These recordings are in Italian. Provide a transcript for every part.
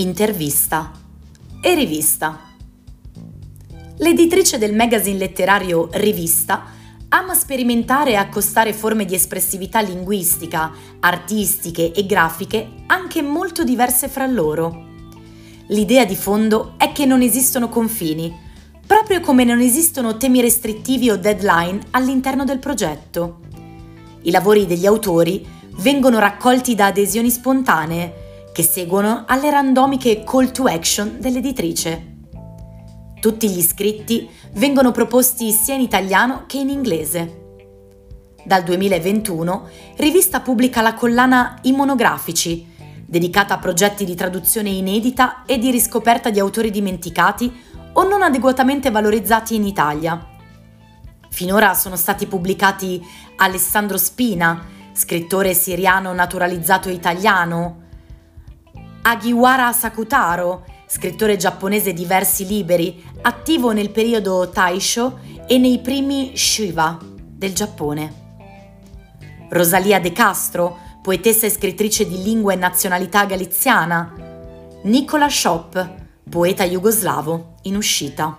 intervista e rivista. L'editrice del magazine letterario Rivista ama sperimentare e accostare forme di espressività linguistica, artistiche e grafiche anche molto diverse fra loro. L'idea di fondo è che non esistono confini, proprio come non esistono temi restrittivi o deadline all'interno del progetto. I lavori degli autori vengono raccolti da adesioni spontanee che seguono alle randomiche call to action dell'editrice. Tutti gli scritti vengono proposti sia in italiano che in inglese. Dal 2021 Rivista pubblica la collana I monografici, dedicata a progetti di traduzione inedita e di riscoperta di autori dimenticati o non adeguatamente valorizzati in Italia. Finora sono stati pubblicati Alessandro Spina, scrittore siriano naturalizzato italiano, Agiwara Sakutaro, scrittore giapponese di versi liberi, attivo nel periodo Taisho e nei primi Shiva del Giappone. Rosalia De Castro, poetessa e scrittrice di lingua e nazionalità galiziana. Nicola Shop, poeta jugoslavo in uscita.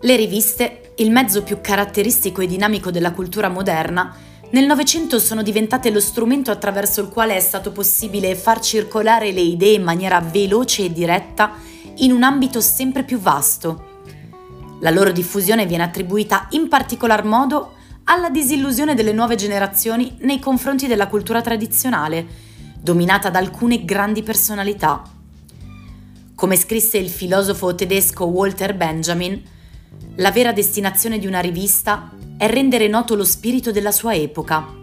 Le riviste, il mezzo più caratteristico e dinamico della cultura moderna, nel Novecento sono diventate lo strumento attraverso il quale è stato possibile far circolare le idee in maniera veloce e diretta in un ambito sempre più vasto. La loro diffusione viene attribuita in particolar modo alla disillusione delle nuove generazioni nei confronti della cultura tradizionale, dominata da alcune grandi personalità. Come scrisse il filosofo tedesco Walter Benjamin, la vera destinazione di una rivista è rendere noto lo spirito della sua epoca.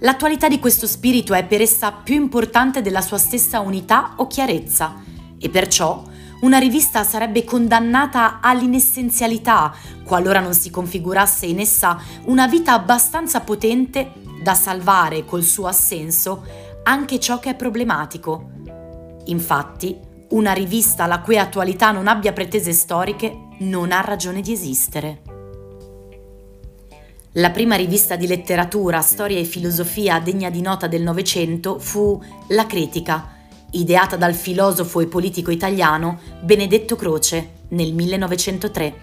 L'attualità di questo spirito è per essa più importante della sua stessa unità o chiarezza e perciò una rivista sarebbe condannata all'inessenzialità qualora non si configurasse in essa una vita abbastanza potente da salvare col suo assenso anche ciò che è problematico. Infatti, una rivista la cui attualità non abbia pretese storiche non ha ragione di esistere. La prima rivista di letteratura, storia e filosofia degna di nota del Novecento fu La Critica, ideata dal filosofo e politico italiano Benedetto Croce nel 1903,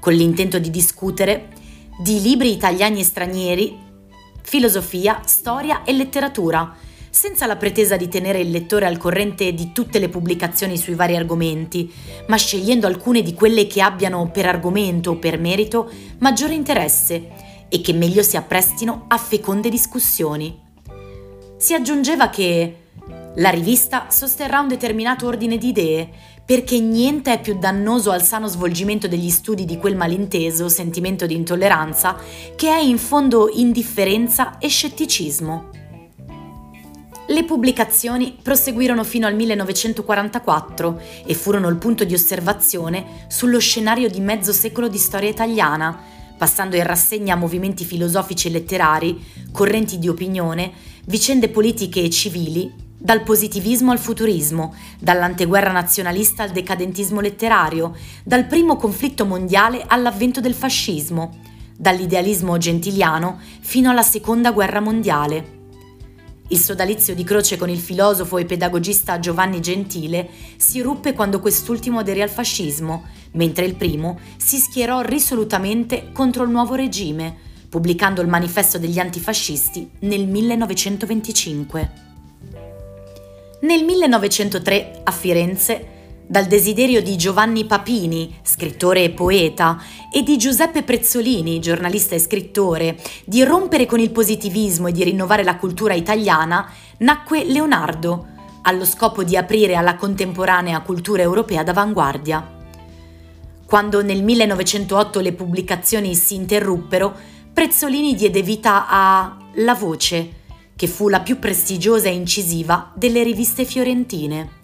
con l'intento di discutere di libri italiani e stranieri, filosofia, storia e letteratura, senza la pretesa di tenere il lettore al corrente di tutte le pubblicazioni sui vari argomenti, ma scegliendo alcune di quelle che abbiano per argomento o per merito maggiore interesse e che meglio si apprestino a feconde discussioni. Si aggiungeva che la rivista sosterrà un determinato ordine di idee, perché niente è più dannoso al sano svolgimento degli studi di quel malinteso sentimento di intolleranza che è in fondo indifferenza e scetticismo. Le pubblicazioni proseguirono fino al 1944 e furono il punto di osservazione sullo scenario di mezzo secolo di storia italiana, passando in rassegna movimenti filosofici e letterari, correnti di opinione, vicende politiche e civili, dal positivismo al futurismo, dall'anteguerra nazionalista al decadentismo letterario, dal primo conflitto mondiale all'avvento del fascismo, dall'idealismo gentiliano fino alla seconda guerra mondiale. Il sodalizio di croce con il filosofo e pedagogista Giovanni Gentile si ruppe quando quest'ultimo aderì al fascismo, mentre il primo si schierò risolutamente contro il nuovo regime, pubblicando il manifesto degli antifascisti nel 1925. Nel 1903, a Firenze, dal desiderio di Giovanni Papini, scrittore e poeta, e di Giuseppe Prezzolini, giornalista e scrittore, di rompere con il positivismo e di rinnovare la cultura italiana, nacque Leonardo, allo scopo di aprire alla contemporanea cultura europea d'avanguardia. Quando nel 1908 le pubblicazioni si interruppero, Prezzolini diede vita a La Voce, che fu la più prestigiosa e incisiva delle riviste fiorentine.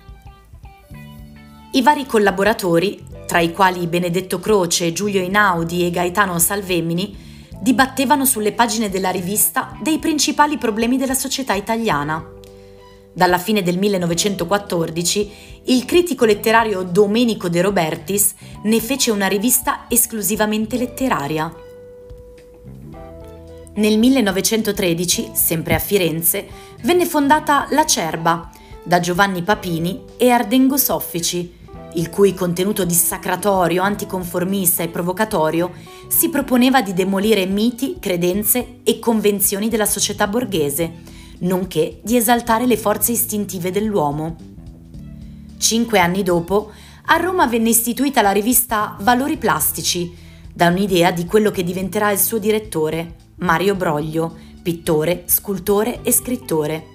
I vari collaboratori, tra i quali Benedetto Croce, Giulio Inaudi e Gaetano Salvemini, dibattevano sulle pagine della rivista dei principali problemi della società italiana. Dalla fine del 1914, il critico letterario Domenico De Robertis ne fece una rivista esclusivamente letteraria. Nel 1913, sempre a Firenze, venne fondata La Cerba da Giovanni Papini e Ardengo Soffici, il cui contenuto dissacratorio, anticonformista e provocatorio si proponeva di demolire miti, credenze e convenzioni della società borghese, nonché di esaltare le forze istintive dell'uomo. Cinque anni dopo, a Roma venne istituita la rivista Valori Plastici, da un'idea di quello che diventerà il suo direttore, Mario Broglio, pittore, scultore e scrittore.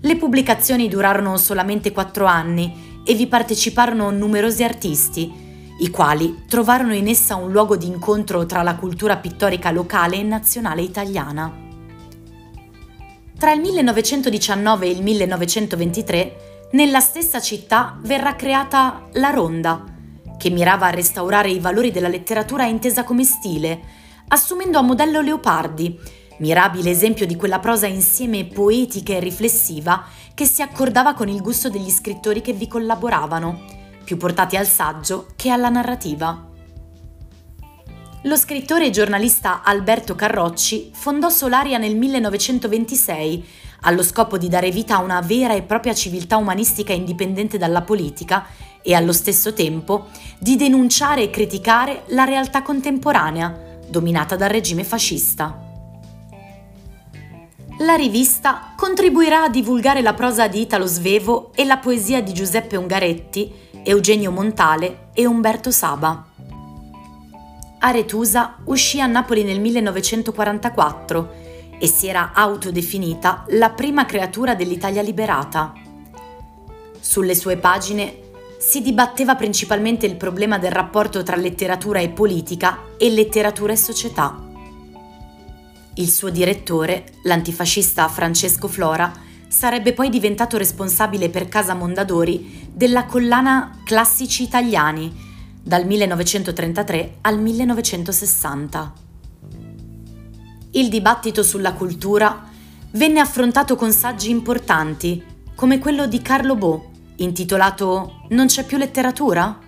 Le pubblicazioni durarono solamente quattro anni e vi parteciparono numerosi artisti, i quali trovarono in essa un luogo di incontro tra la cultura pittorica locale e nazionale italiana. Tra il 1919 e il 1923, nella stessa città verrà creata La Ronda, che mirava a restaurare i valori della letteratura intesa come stile, assumendo a modello Leopardi, mirabile esempio di quella prosa insieme poetica e riflessiva che si accordava con il gusto degli scrittori che vi collaboravano, più portati al saggio che alla narrativa. Lo scrittore e giornalista Alberto Carrocci fondò Solaria nel 1926 allo scopo di dare vita a una vera e propria civiltà umanistica indipendente dalla politica e allo stesso tempo di denunciare e criticare la realtà contemporanea, dominata dal regime fascista. La rivista contribuirà a divulgare la prosa di Italo Svevo e la poesia di Giuseppe Ungaretti, Eugenio Montale e Umberto Saba. Aretusa uscì a Napoli nel 1944 e si era autodefinita la prima creatura dell'Italia liberata. Sulle sue pagine si dibatteva principalmente il problema del rapporto tra letteratura e politica e letteratura e società. Il suo direttore, l'antifascista Francesco Flora, sarebbe poi diventato responsabile per Casa Mondadori della collana Classici Italiani dal 1933 al 1960. Il dibattito sulla cultura venne affrontato con saggi importanti, come quello di Carlo Bo, intitolato Non c'è più letteratura?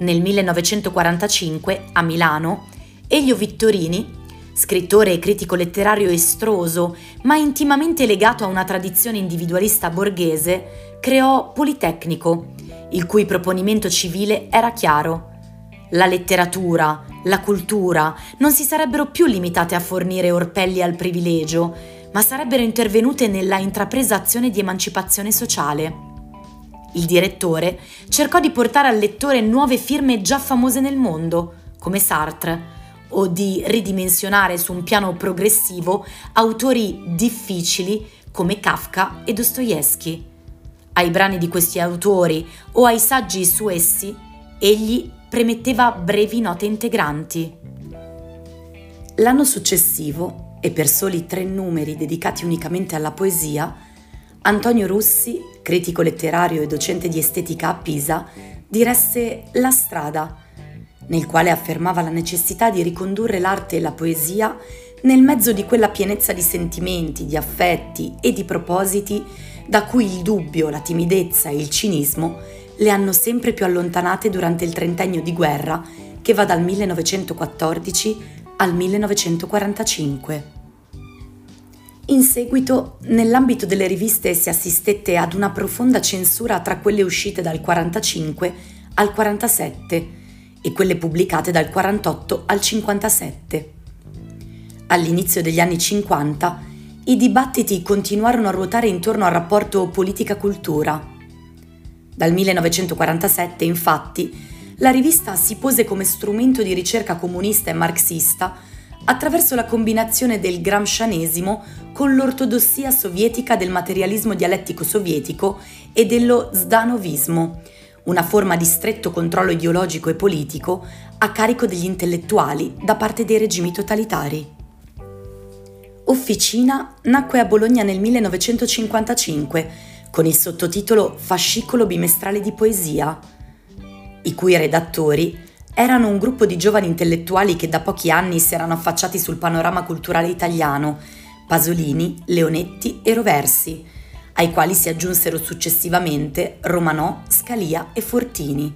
Nel 1945, a Milano, Elio Vittorini scrittore e critico letterario estroso, ma intimamente legato a una tradizione individualista borghese, creò Politecnico, il cui proponimento civile era chiaro. La letteratura, la cultura non si sarebbero più limitate a fornire orpelli al privilegio, ma sarebbero intervenute nella intrapresa azione di emancipazione sociale. Il direttore cercò di portare al lettore nuove firme già famose nel mondo, come Sartre, o di ridimensionare su un piano progressivo autori difficili come Kafka e Dostoevsky. Ai brani di questi autori o ai saggi su essi, egli premetteva brevi note integranti. L'anno successivo, e per soli tre numeri dedicati unicamente alla poesia, Antonio Russi, critico letterario e docente di estetica a Pisa, diresse La strada, nel quale affermava la necessità di ricondurre l'arte e la poesia nel mezzo di quella pienezza di sentimenti, di affetti e di propositi da cui il dubbio, la timidezza e il cinismo le hanno sempre più allontanate durante il trentennio di guerra che va dal 1914 al 1945. In seguito, nell'ambito delle riviste si assistette ad una profonda censura tra quelle uscite dal 45 al 47 e quelle pubblicate dal 48 al 57. All'inizio degli anni 50 i dibattiti continuarono a ruotare intorno al rapporto politica-cultura. Dal 1947, infatti, la rivista si pose come strumento di ricerca comunista e marxista attraverso la combinazione del gramscianesimo con l'ortodossia sovietica del materialismo dialettico sovietico e dello zdanovismo, una forma di stretto controllo ideologico e politico a carico degli intellettuali da parte dei regimi totalitari. Officina nacque a Bologna nel 1955 con il sottotitolo Fascicolo bimestrale di poesia, i cui redattori erano un gruppo di giovani intellettuali che da pochi anni si erano affacciati sul panorama culturale italiano, Pasolini, Leonetti e Roversi, ai quali si aggiunsero successivamente Romanò, Scalia e Fortini.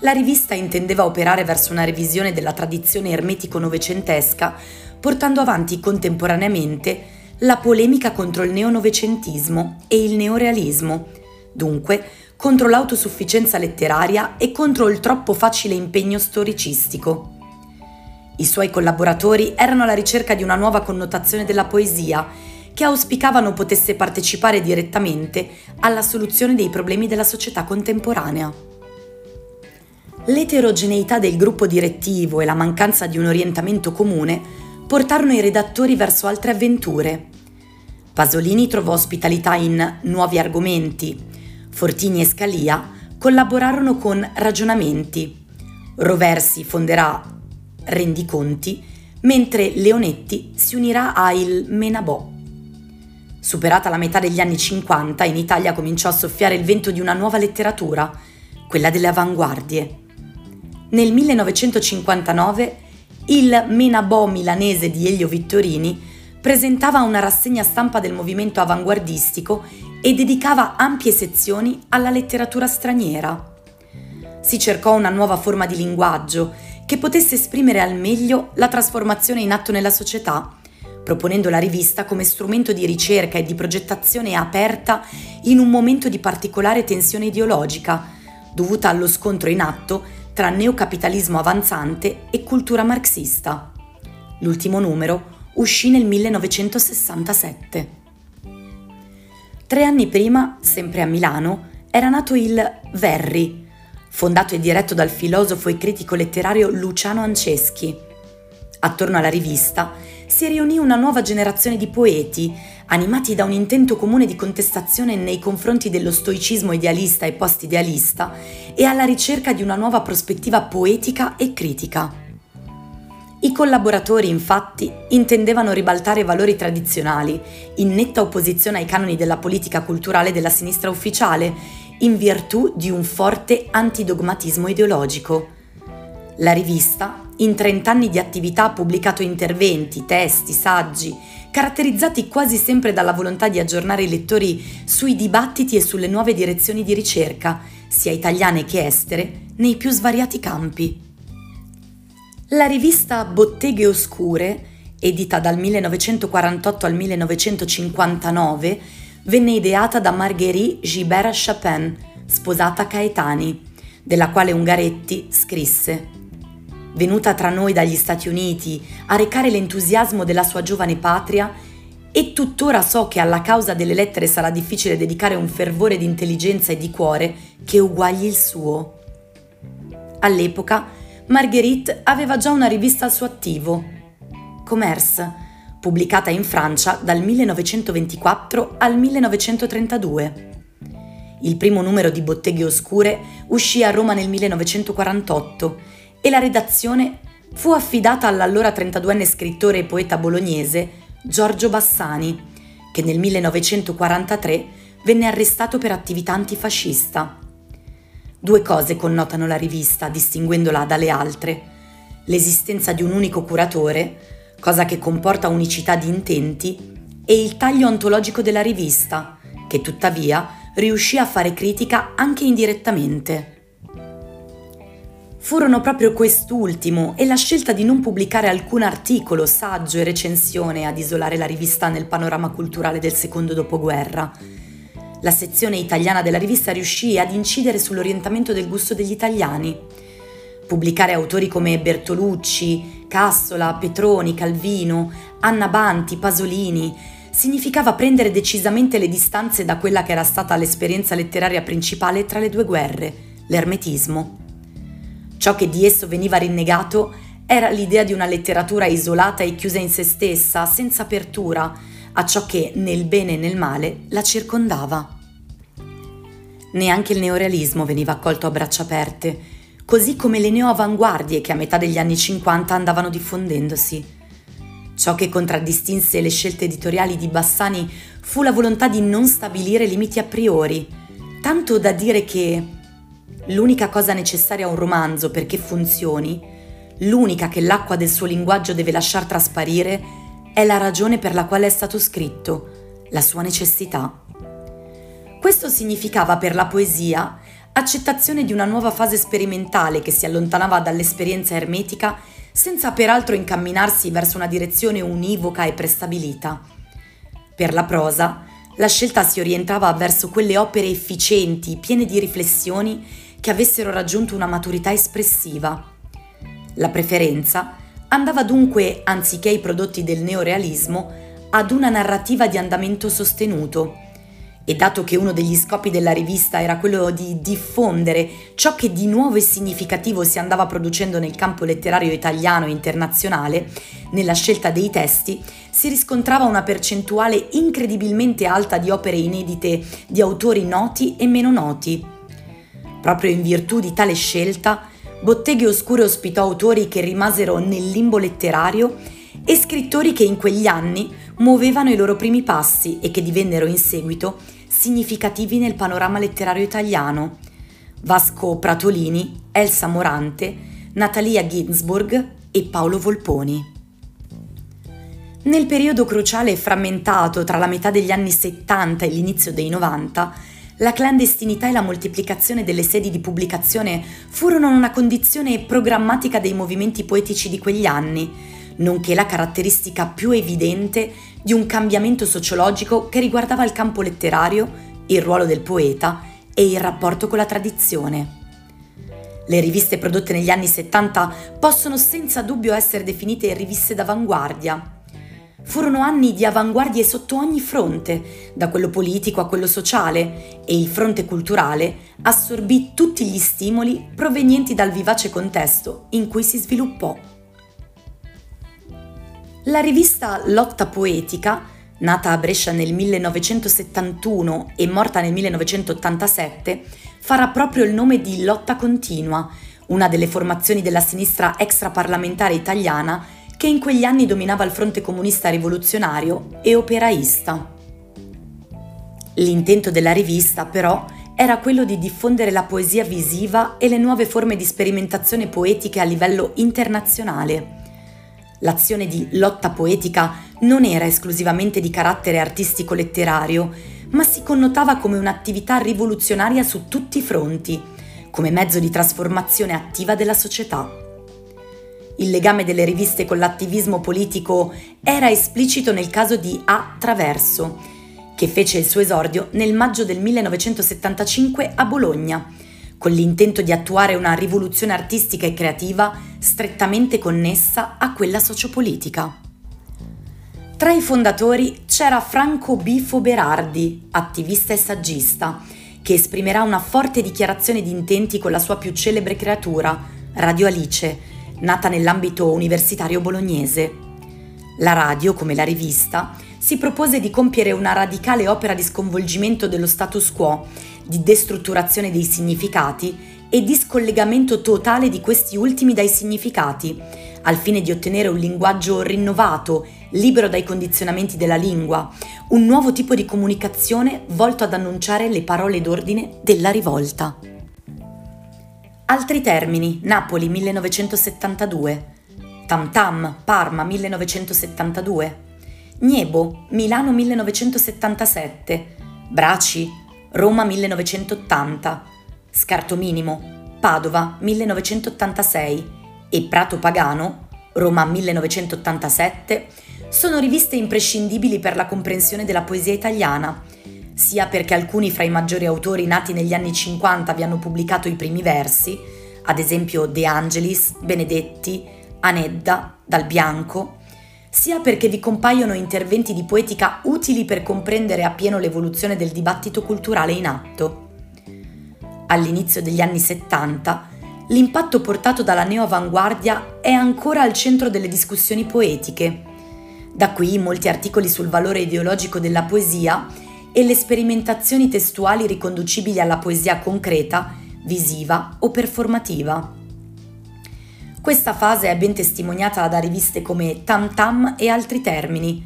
La rivista intendeva operare verso una revisione della tradizione ermetico-novecentesca portando avanti contemporaneamente la polemica contro il neonovecentismo e il neorealismo, dunque contro l'autosufficienza letteraria e contro il troppo facile impegno storicistico. I suoi collaboratori erano alla ricerca di una nuova connotazione della poesia, che auspicavano potesse partecipare direttamente alla soluzione dei problemi della società contemporanea. L'eterogeneità del gruppo direttivo e la mancanza di un orientamento comune portarono i redattori verso altre avventure. Pasolini trovò ospitalità in Nuovi argomenti, Fortini e Scalia collaborarono con Ragionamenti, Roversi fonderà Rendiconti, mentre Leonetti si unirà a Il Menabò. Superata la metà degli anni 50, in Italia cominciò a soffiare il vento di una nuova letteratura, quella delle avanguardie. Nel 1959 il Menabò milanese di Elio Vittorini presentava una rassegna stampa del movimento avanguardistico e dedicava ampie sezioni alla letteratura straniera. Si cercò una nuova forma di linguaggio che potesse esprimere al meglio la trasformazione in atto nella società, proponendo la rivista come strumento di ricerca e di progettazione aperta in un momento di particolare tensione ideologica, dovuta allo scontro in atto tra neocapitalismo avanzante e cultura marxista. L'ultimo numero uscì nel 1967. Tre anni prima, sempre a Milano, era nato il Verri, fondato e diretto dal filosofo e critico letterario Luciano Anceschi. Attorno alla rivista si riunì una nuova generazione di poeti, animati da un intento comune di contestazione nei confronti dello stoicismo idealista e post-idealista e alla ricerca di una nuova prospettiva poetica e critica. I collaboratori, infatti, intendevano ribaltare valori tradizionali, in netta opposizione ai canoni della politica culturale della sinistra ufficiale, in virtù di un forte antidogmatismo ideologico. La rivista, in 30 anni di attività, ha pubblicato interventi, testi, saggi, caratterizzati quasi sempre dalla volontà di aggiornare i lettori sui dibattiti e sulle nuove direzioni di ricerca, sia italiane che estere, nei più svariati campi. La rivista Botteghe Oscure, edita dal 1948 al 1959, venne ideata da Marguerite Gibert Chapin, sposata a Caetani, della quale Ungaretti scrisse venuta tra noi dagli Stati Uniti a recare l'entusiasmo della sua giovane patria, e tuttora so che alla causa delle lettere sarà difficile dedicare un fervore di intelligenza e di cuore che uguagli il suo. All'epoca, Marguerite aveva già una rivista al suo attivo, Commerce, pubblicata in Francia dal 1924 al 1932. Il primo numero di Botteghe Oscure uscì a Roma nel 1948 e la redazione fu affidata all'allora 32enne scrittore e poeta bolognese Giorgio Bassani, che nel 1943 venne arrestato per attività antifascista. Due cose connotano la rivista, distinguendola dalle altre. L'esistenza di un unico curatore, cosa che comporta unicità di intenti, e il taglio ontologico della rivista, che tuttavia riuscì a fare critica anche indirettamente. Furono proprio quest'ultimo e la scelta di non pubblicare alcun articolo, saggio e recensione ad isolare la rivista nel panorama culturale del secondo dopoguerra. La sezione italiana della rivista riuscì ad incidere sull'orientamento del gusto degli italiani. Pubblicare autori come Bertolucci, Cassola, Petroni, Calvino, Anna Banti, Pasolini significava prendere decisamente le distanze da quella che era stata l'esperienza letteraria principale tra le due guerre, l'ermetismo. Ciò che di esso veniva rinnegato era l'idea di una letteratura isolata e chiusa in se stessa, senza apertura a ciò che nel bene e nel male la circondava. Neanche il neorealismo veniva accolto a braccia aperte, così come le neoavanguardie che a metà degli anni 50 andavano diffondendosi. Ciò che contraddistinse le scelte editoriali di Bassani fu la volontà di non stabilire limiti a priori, tanto da dire che L'unica cosa necessaria a un romanzo perché funzioni, l'unica che l'acqua del suo linguaggio deve lasciar trasparire, è la ragione per la quale è stato scritto, la sua necessità. Questo significava per la poesia accettazione di una nuova fase sperimentale che si allontanava dall'esperienza ermetica senza peraltro incamminarsi verso una direzione univoca e prestabilita. Per la prosa, la scelta si orientava verso quelle opere efficienti, piene di riflessioni, che avessero raggiunto una maturità espressiva. La preferenza andava dunque, anziché ai prodotti del neorealismo, ad una narrativa di andamento sostenuto, e dato che uno degli scopi della rivista era quello di diffondere ciò che di nuovo e significativo si andava producendo nel campo letterario italiano e internazionale, nella scelta dei testi si riscontrava una percentuale incredibilmente alta di opere inedite di autori noti e meno noti. Proprio in virtù di tale scelta, Botteghe Oscure ospitò autori che rimasero nel limbo letterario e scrittori che in quegli anni muovevano i loro primi passi e che divennero in seguito significativi nel panorama letterario italiano. Vasco Pratolini, Elsa Morante, Natalia Ginsburg e Paolo Volponi. Nel periodo cruciale e frammentato tra la metà degli anni 70 e l'inizio dei 90, la clandestinità e la moltiplicazione delle sedi di pubblicazione furono una condizione programmatica dei movimenti poetici di quegli anni, nonché la caratteristica più evidente di un cambiamento sociologico che riguardava il campo letterario, il ruolo del poeta e il rapporto con la tradizione. Le riviste prodotte negli anni 70 possono senza dubbio essere definite riviste d'avanguardia. Furono anni di avanguardie sotto ogni fronte, da quello politico a quello sociale, e il fronte culturale assorbì tutti gli stimoli provenienti dal vivace contesto in cui si sviluppò. La rivista Lotta Poetica, nata a Brescia nel 1971 e morta nel 1987, farà proprio il nome di Lotta Continua, una delle formazioni della sinistra extraparlamentare italiana che in quegli anni dominava il fronte comunista rivoluzionario e operaista. L'intento della rivista, però, era quello di diffondere la poesia visiva e le nuove forme di sperimentazione poetiche a livello internazionale L'azione di lotta poetica non era esclusivamente di carattere artistico-letterario, ma si connotava come un'attività rivoluzionaria su tutti i fronti, come mezzo di trasformazione attiva della società. Il legame delle riviste con l'attivismo politico era esplicito nel caso di A. Traverso, che fece il suo esordio nel maggio del 1975 a Bologna, con l'intento di attuare una rivoluzione artistica e creativa strettamente connessa a quella sociopolitica. Tra i fondatori c'era Franco Bifo Berardi, attivista e saggista, che esprimerà una forte dichiarazione di intenti con la sua più celebre creatura, Radio Alice, nata nell'ambito universitario bolognese. La radio, come la rivista, si propose di compiere una radicale opera di sconvolgimento dello status quo di destrutturazione dei significati e di scollegamento totale di questi ultimi dai significati, al fine di ottenere un linguaggio rinnovato, libero dai condizionamenti della lingua, un nuovo tipo di comunicazione volto ad annunciare le parole d'ordine della rivolta. Altri termini, Napoli 1972, Tam Tam, Parma 1972, Niebo, Milano 1977, Braci, Roma 1980, Scarto Minimo, Padova 1986 e Prato Pagano, Roma 1987, sono riviste imprescindibili per la comprensione della poesia italiana, sia perché alcuni fra i maggiori autori nati negli anni 50 vi hanno pubblicato i primi versi, ad esempio De Angelis, Benedetti, Anedda, Dal Bianco, sia perché vi compaiono interventi di poetica utili per comprendere appieno l'evoluzione del dibattito culturale in atto. All'inizio degli anni 70, l'impatto portato dalla neoavanguardia è ancora al centro delle discussioni poetiche. Da qui molti articoli sul valore ideologico della poesia e le sperimentazioni testuali riconducibili alla poesia concreta, visiva o performativa. Questa fase è ben testimoniata da riviste come Tam Tam e altri termini.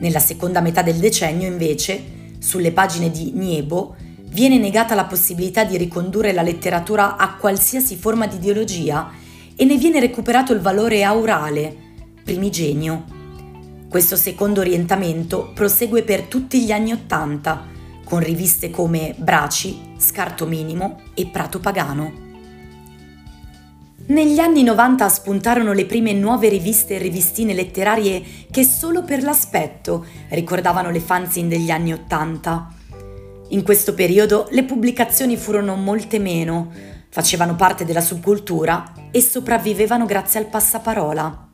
Nella seconda metà del decennio, invece, sulle pagine di Niebo, viene negata la possibilità di ricondurre la letteratura a qualsiasi forma di ideologia e ne viene recuperato il valore aurale, primigenio. Questo secondo orientamento prosegue per tutti gli anni Ottanta, con riviste come Braci, Scarto Minimo e Prato Pagano. Negli anni 90 spuntarono le prime nuove riviste e rivistine letterarie che solo per l'aspetto ricordavano le fanzine degli anni 80. In questo periodo le pubblicazioni furono molte meno, facevano parte della subcultura e sopravvivevano grazie al passaparola.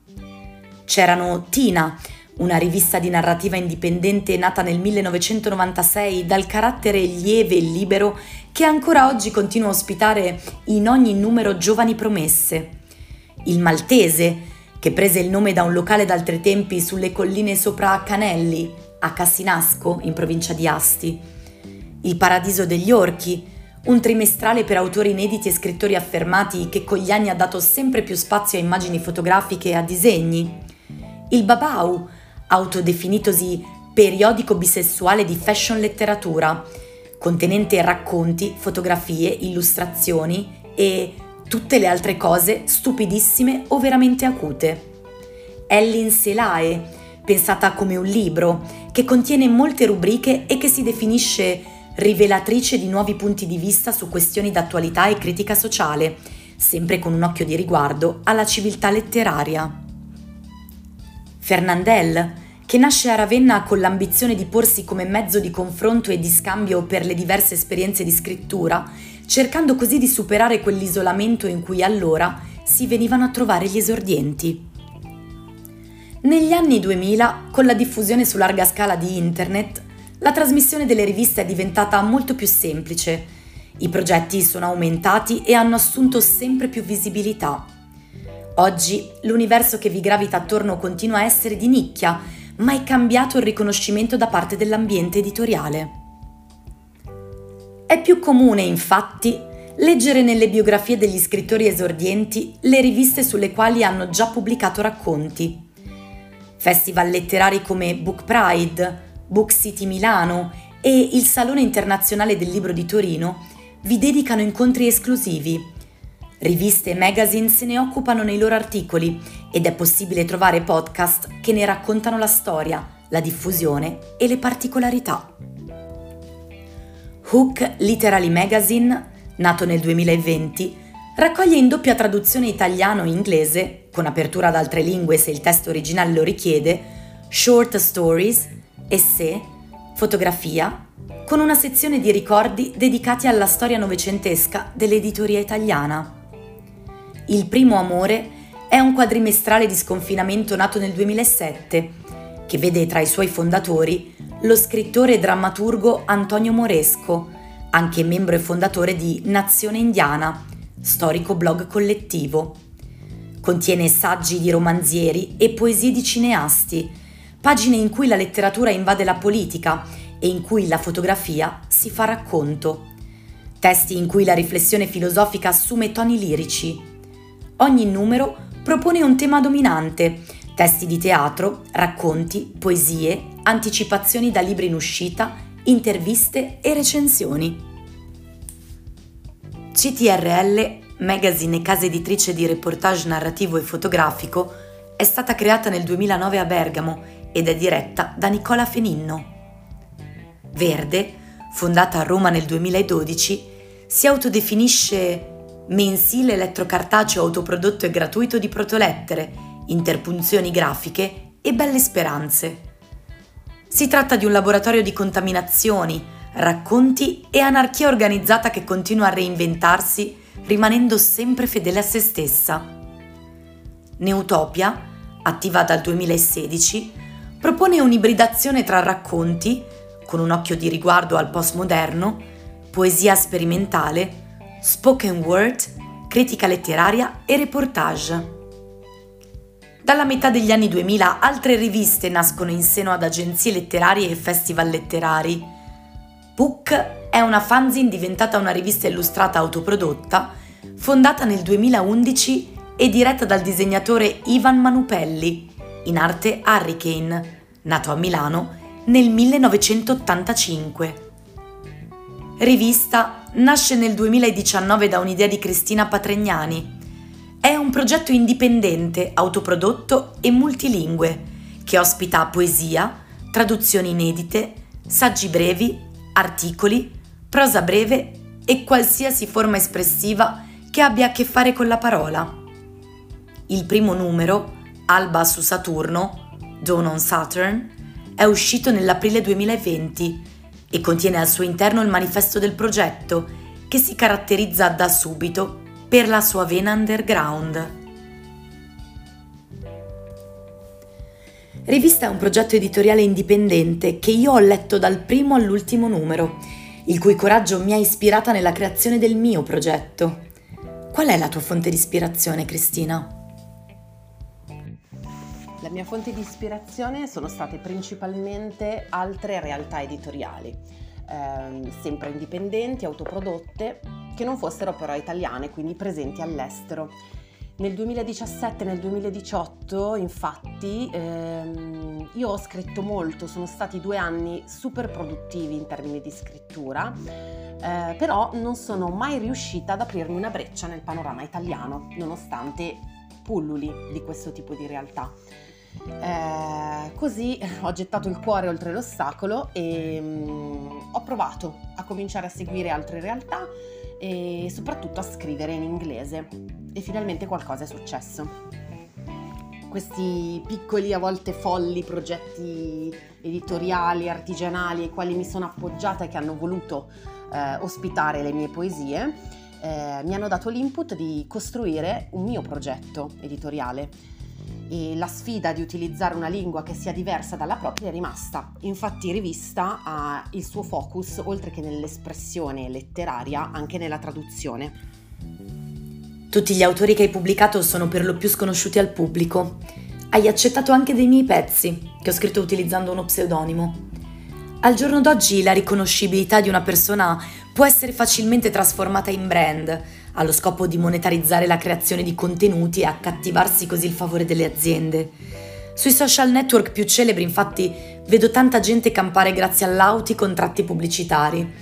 C'erano Tina, una rivista di narrativa indipendente nata nel 1996 dal carattere lieve e libero che ancora oggi continua a ospitare in ogni numero giovani promesse. Il Maltese, che prese il nome da un locale d'altri tempi sulle colline sopra Canelli, a Cassinasco, in provincia di Asti. Il Paradiso degli Orchi, un trimestrale per autori inediti e scrittori affermati che con gli anni ha dato sempre più spazio a immagini fotografiche e a disegni. Il Babau, autodefinitosi periodico bisessuale di fashion letteratura, contenente racconti, fotografie, illustrazioni e tutte le altre cose stupidissime o veramente acute. Ellen Selae, pensata come un libro, che contiene molte rubriche e che si definisce rivelatrice di nuovi punti di vista su questioni d'attualità e critica sociale, sempre con un occhio di riguardo alla civiltà letteraria. Fernandel, che nasce a Ravenna con l'ambizione di porsi come mezzo di confronto e di scambio per le diverse esperienze di scrittura, cercando così di superare quell'isolamento in cui allora si venivano a trovare gli esordienti. Negli anni 2000, con la diffusione su larga scala di Internet, la trasmissione delle riviste è diventata molto più semplice. I progetti sono aumentati e hanno assunto sempre più visibilità. Oggi l'universo che vi gravita attorno continua a essere di nicchia, ma è cambiato il riconoscimento da parte dell'ambiente editoriale. È più comune, infatti, leggere nelle biografie degli scrittori esordienti le riviste sulle quali hanno già pubblicato racconti. Festival letterari come Book Pride, Book City Milano e il Salone Internazionale del Libro di Torino vi dedicano incontri esclusivi. Riviste e magazine se ne occupano nei loro articoli ed è possibile trovare podcast che ne raccontano la storia, la diffusione e le particolarità. Hook Literary Magazine, nato nel 2020, raccoglie in doppia traduzione italiano-inglese, con apertura ad altre lingue se il testo originale lo richiede, short stories, essè, fotografia, con una sezione di ricordi dedicati alla storia novecentesca dell'editoria italiana. Il primo amore è un quadrimestrale di sconfinamento nato nel 2007, che vede tra i suoi fondatori lo scrittore e drammaturgo Antonio Moresco, anche membro e fondatore di Nazione Indiana, storico blog collettivo. Contiene saggi di romanzieri e poesie di cineasti, pagine in cui la letteratura invade la politica e in cui la fotografia si fa racconto. Testi in cui la riflessione filosofica assume toni lirici. Ogni numero propone un tema dominante, testi di teatro, racconti, poesie, anticipazioni da libri in uscita, interviste e recensioni. CTRL, magazine e casa editrice di reportage narrativo e fotografico, è stata creata nel 2009 a Bergamo ed è diretta da Nicola Feninno. Verde, fondata a Roma nel 2012, si autodefinisce mensile elettrocartaceo autoprodotto e gratuito di protolettere, interpunzioni grafiche e belle speranze. Si tratta di un laboratorio di contaminazioni, racconti e anarchia organizzata che continua a reinventarsi rimanendo sempre fedele a se stessa. Neutopia, attiva dal 2016, propone un'ibridazione tra racconti, con un occhio di riguardo al postmoderno, poesia sperimentale, spoken word, critica letteraria e reportage. Dalla metà degli anni 2000 altre riviste nascono in seno ad agenzie letterarie e festival letterari. Book è una fanzine diventata una rivista illustrata autoprodotta, fondata nel 2011 e diretta dal disegnatore Ivan Manupelli, in arte Hurricane, nato a Milano nel 1985. Rivista nasce nel 2019 da un'idea di Cristina Patregnani. È un progetto indipendente, autoprodotto e multilingue, che ospita poesia, traduzioni inedite, saggi brevi, articoli, prosa breve e qualsiasi forma espressiva che abbia a che fare con la parola. Il primo numero, Alba su Saturno, Dawn on Saturn, è uscito nell'aprile 2020 e contiene al suo interno il manifesto del progetto, che si caratterizza da subito per la sua vena underground. Rivista è un progetto editoriale indipendente che io ho letto dal primo all'ultimo numero, il cui coraggio mi ha ispirata nella creazione del mio progetto. Qual è la tua fonte di ispirazione, Cristina? La mia fonte di ispirazione sono state principalmente altre realtà editoriali, ehm, sempre indipendenti, autoprodotte, che non fossero però italiane, quindi presenti all'estero. Nel 2017 e nel 2018, infatti, ehm, io ho scritto molto, sono stati due anni super produttivi in termini di scrittura, eh, però non sono mai riuscita ad aprirmi una breccia nel panorama italiano, nonostante pulluli di questo tipo di realtà. Eh, così ho gettato il cuore oltre l'ostacolo e um, ho provato a cominciare a seguire altre realtà e soprattutto a scrivere in inglese e finalmente qualcosa è successo. Questi piccoli, a volte folli progetti editoriali, artigianali ai quali mi sono appoggiata e che hanno voluto eh, ospitare le mie poesie, eh, mi hanno dato l'input di costruire un mio progetto editoriale e la sfida di utilizzare una lingua che sia diversa dalla propria è rimasta. Infatti Rivista ha il suo focus, oltre che nell'espressione letteraria, anche nella traduzione. Tutti gli autori che hai pubblicato sono per lo più sconosciuti al pubblico. Hai accettato anche dei miei pezzi, che ho scritto utilizzando uno pseudonimo. Al giorno d'oggi la riconoscibilità di una persona può essere facilmente trasformata in brand, allo scopo di monetarizzare la creazione di contenuti e accattivarsi così il favore delle aziende. Sui social network più celebri, infatti, vedo tanta gente campare grazie all'auti contratti pubblicitari.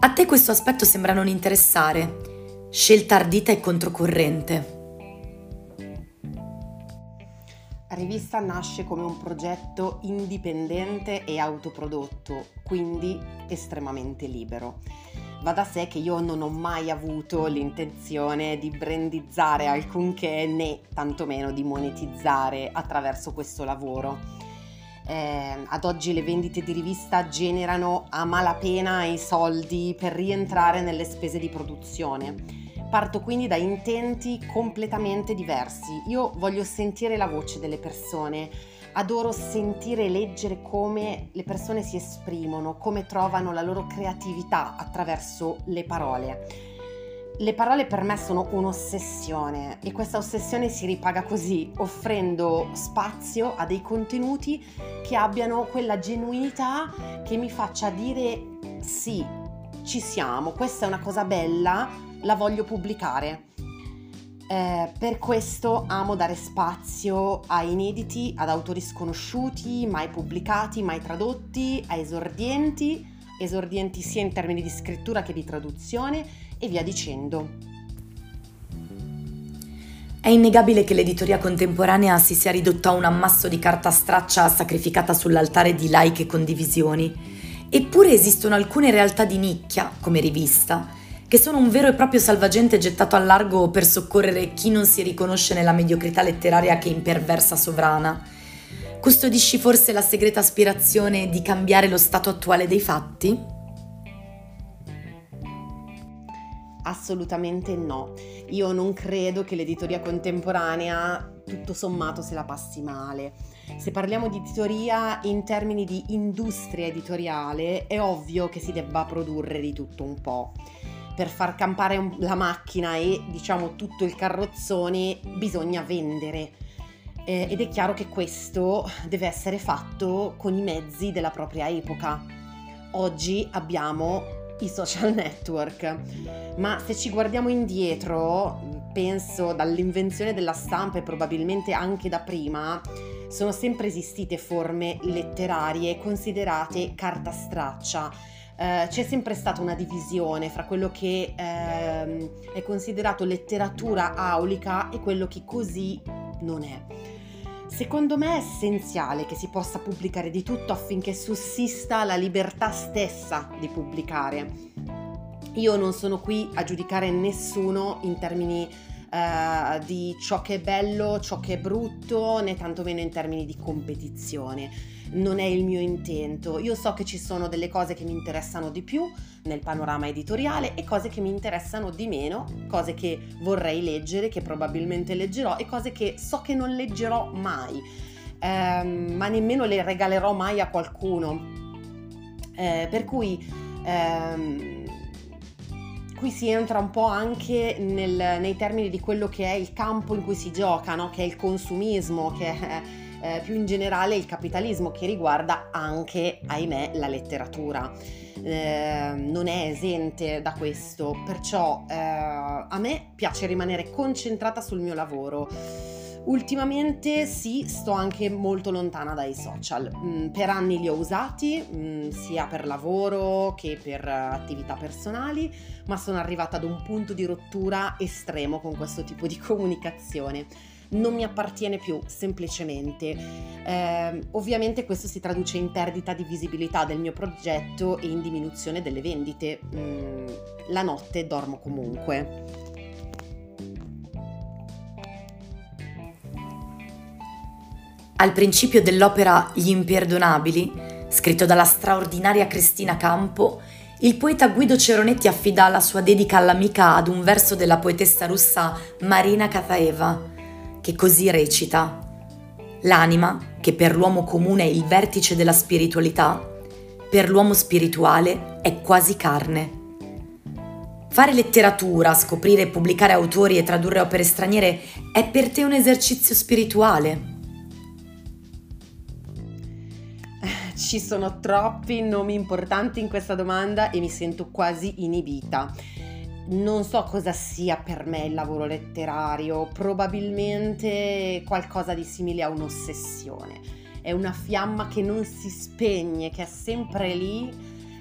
A te questo aspetto sembra non interessare. Scelta ardita e controcorrente. Rivista nasce come un progetto indipendente e autoprodotto, quindi estremamente libero. Va da sé che io non ho mai avuto l'intenzione di brandizzare alcunché né tantomeno di monetizzare attraverso questo lavoro. Eh, ad oggi le vendite di rivista generano a malapena i soldi per rientrare nelle spese di produzione. Parto quindi da intenti completamente diversi. Io voglio sentire la voce delle persone, adoro sentire e leggere come le persone si esprimono, come trovano la loro creatività attraverso le parole. Le parole per me sono un'ossessione e questa ossessione si ripaga così, offrendo spazio a dei contenuti che abbiano quella genuinità che mi faccia dire sì, ci siamo, questa è una cosa bella, la voglio pubblicare. Eh, per questo amo dare spazio a inediti, ad autori sconosciuti, mai pubblicati, mai tradotti, a esordienti, esordienti sia in termini di scrittura che di traduzione e via dicendo. È innegabile che l'editoria contemporanea si sia ridotta a un ammasso di carta straccia sacrificata sull'altare di like e condivisioni. Eppure esistono alcune realtà di nicchia, come rivista, che sono un vero e proprio salvagente gettato al largo per soccorrere chi non si riconosce nella mediocrità letteraria che imperversa sovrana. Custodisci forse la segreta aspirazione di cambiare lo stato attuale dei fatti? Assolutamente no. Io non credo che l'editoria contemporanea tutto sommato se la passi male. Se parliamo di editoria in termini di industria editoriale, è ovvio che si debba produrre di tutto un po' per far campare la macchina e diciamo tutto il carrozzone bisogna vendere. Eh, ed è chiaro che questo deve essere fatto con i mezzi della propria epoca. Oggi abbiamo i social network, ma se ci guardiamo indietro, penso dall'invenzione della stampa e probabilmente anche da prima, sono sempre esistite forme letterarie considerate carta straccia eh, c'è sempre stata una divisione fra quello che ehm, è considerato letteratura aulica e quello che così non è. Secondo me è essenziale che si possa pubblicare di tutto affinché sussista la libertà stessa di pubblicare. Io non sono qui a giudicare nessuno in termini uh, di ciò che è bello, ciò che è brutto, né tantomeno in termini di competizione. Non è il mio intento. Io so che ci sono delle cose che mi interessano di più nel panorama editoriale e cose che mi interessano di meno, cose che vorrei leggere, che probabilmente leggerò e cose che so che non leggerò mai, ehm, ma nemmeno le regalerò mai a qualcuno. Eh, per cui ehm, qui si entra un po' anche nel, nei termini di quello che è il campo in cui si gioca, no? che è il consumismo, che è eh, più in generale il capitalismo che riguarda anche, ahimè, la letteratura. Eh, non è esente da questo, perciò eh, a me piace rimanere concentrata sul mio lavoro Ultimamente sì, sto anche molto lontana dai social. Mm, per anni li ho usati, mm, sia per lavoro che per attività personali, ma sono arrivata ad un punto di rottura estremo con questo tipo di comunicazione. Non mi appartiene più, semplicemente. Eh, ovviamente questo si traduce in perdita di visibilità del mio progetto e in diminuzione delle vendite. Mm, la notte dormo comunque. Al principio dell'opera Gli imperdonabili, scritto dalla straordinaria Cristina Campo, il poeta Guido Ceronetti affida la sua dedica all'amica ad un verso della poetessa russa Marina Kataeva, che così recita: L'anima, che per l'uomo comune è il vertice della spiritualità, per l'uomo spirituale è quasi carne. Fare letteratura, scoprire e pubblicare autori e tradurre opere straniere è per te un esercizio spirituale? Ci sono troppi nomi importanti in questa domanda e mi sento quasi inibita. Non so cosa sia per me il lavoro letterario, probabilmente qualcosa di simile a un'ossessione. È una fiamma che non si spegne, che è sempre lì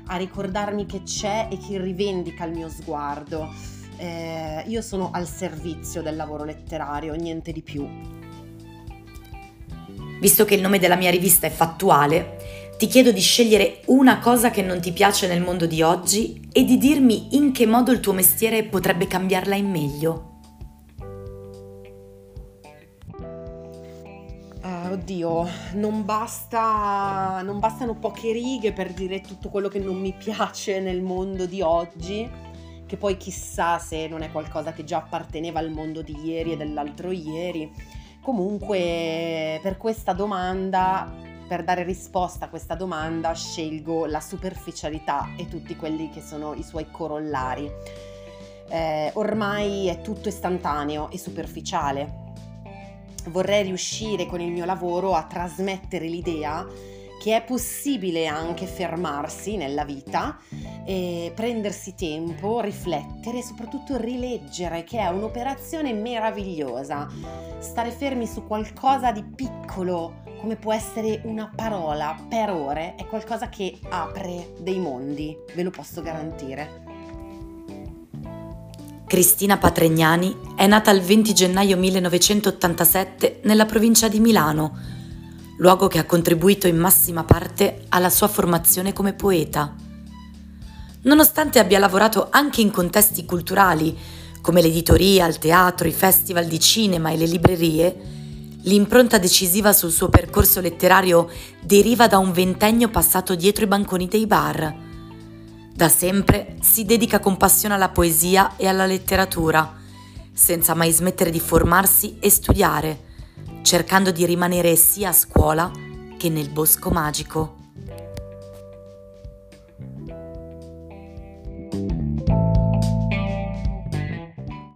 a ricordarmi che c'è e che rivendica il mio sguardo. Eh, io sono al servizio del lavoro letterario, niente di più. Visto che il nome della mia rivista è fattuale, ti chiedo di scegliere una cosa che non ti piace nel mondo di oggi e di dirmi in che modo il tuo mestiere potrebbe cambiarla in meglio. Uh, oddio, non, basta, non bastano poche righe per dire tutto quello che non mi piace nel mondo di oggi, che poi chissà se non è qualcosa che già apparteneva al mondo di ieri e dell'altro ieri. Comunque, per questa domanda per dare risposta a questa domanda scelgo la superficialità e tutti quelli che sono i suoi corollari. Eh, ormai è tutto istantaneo e superficiale. Vorrei riuscire con il mio lavoro a trasmettere l'idea che è possibile anche fermarsi nella vita, prendersi tempo, riflettere e soprattutto rileggere, che è un'operazione meravigliosa. Stare fermi su qualcosa di piccolo, come può essere una parola per ore, è qualcosa che apre dei mondi, ve lo posso garantire. Cristina Patregnani è nata il 20 gennaio 1987 nella provincia di Milano, luogo che ha contribuito in massima parte alla sua formazione come poeta. Nonostante abbia lavorato anche in contesti culturali, come l'editoria, il teatro, i festival di cinema e le librerie, L'impronta decisiva sul suo percorso letterario deriva da un ventennio passato dietro i banconi dei bar. Da sempre si dedica con passione alla poesia e alla letteratura, senza mai smettere di formarsi e studiare, cercando di rimanere sia a scuola che nel bosco magico.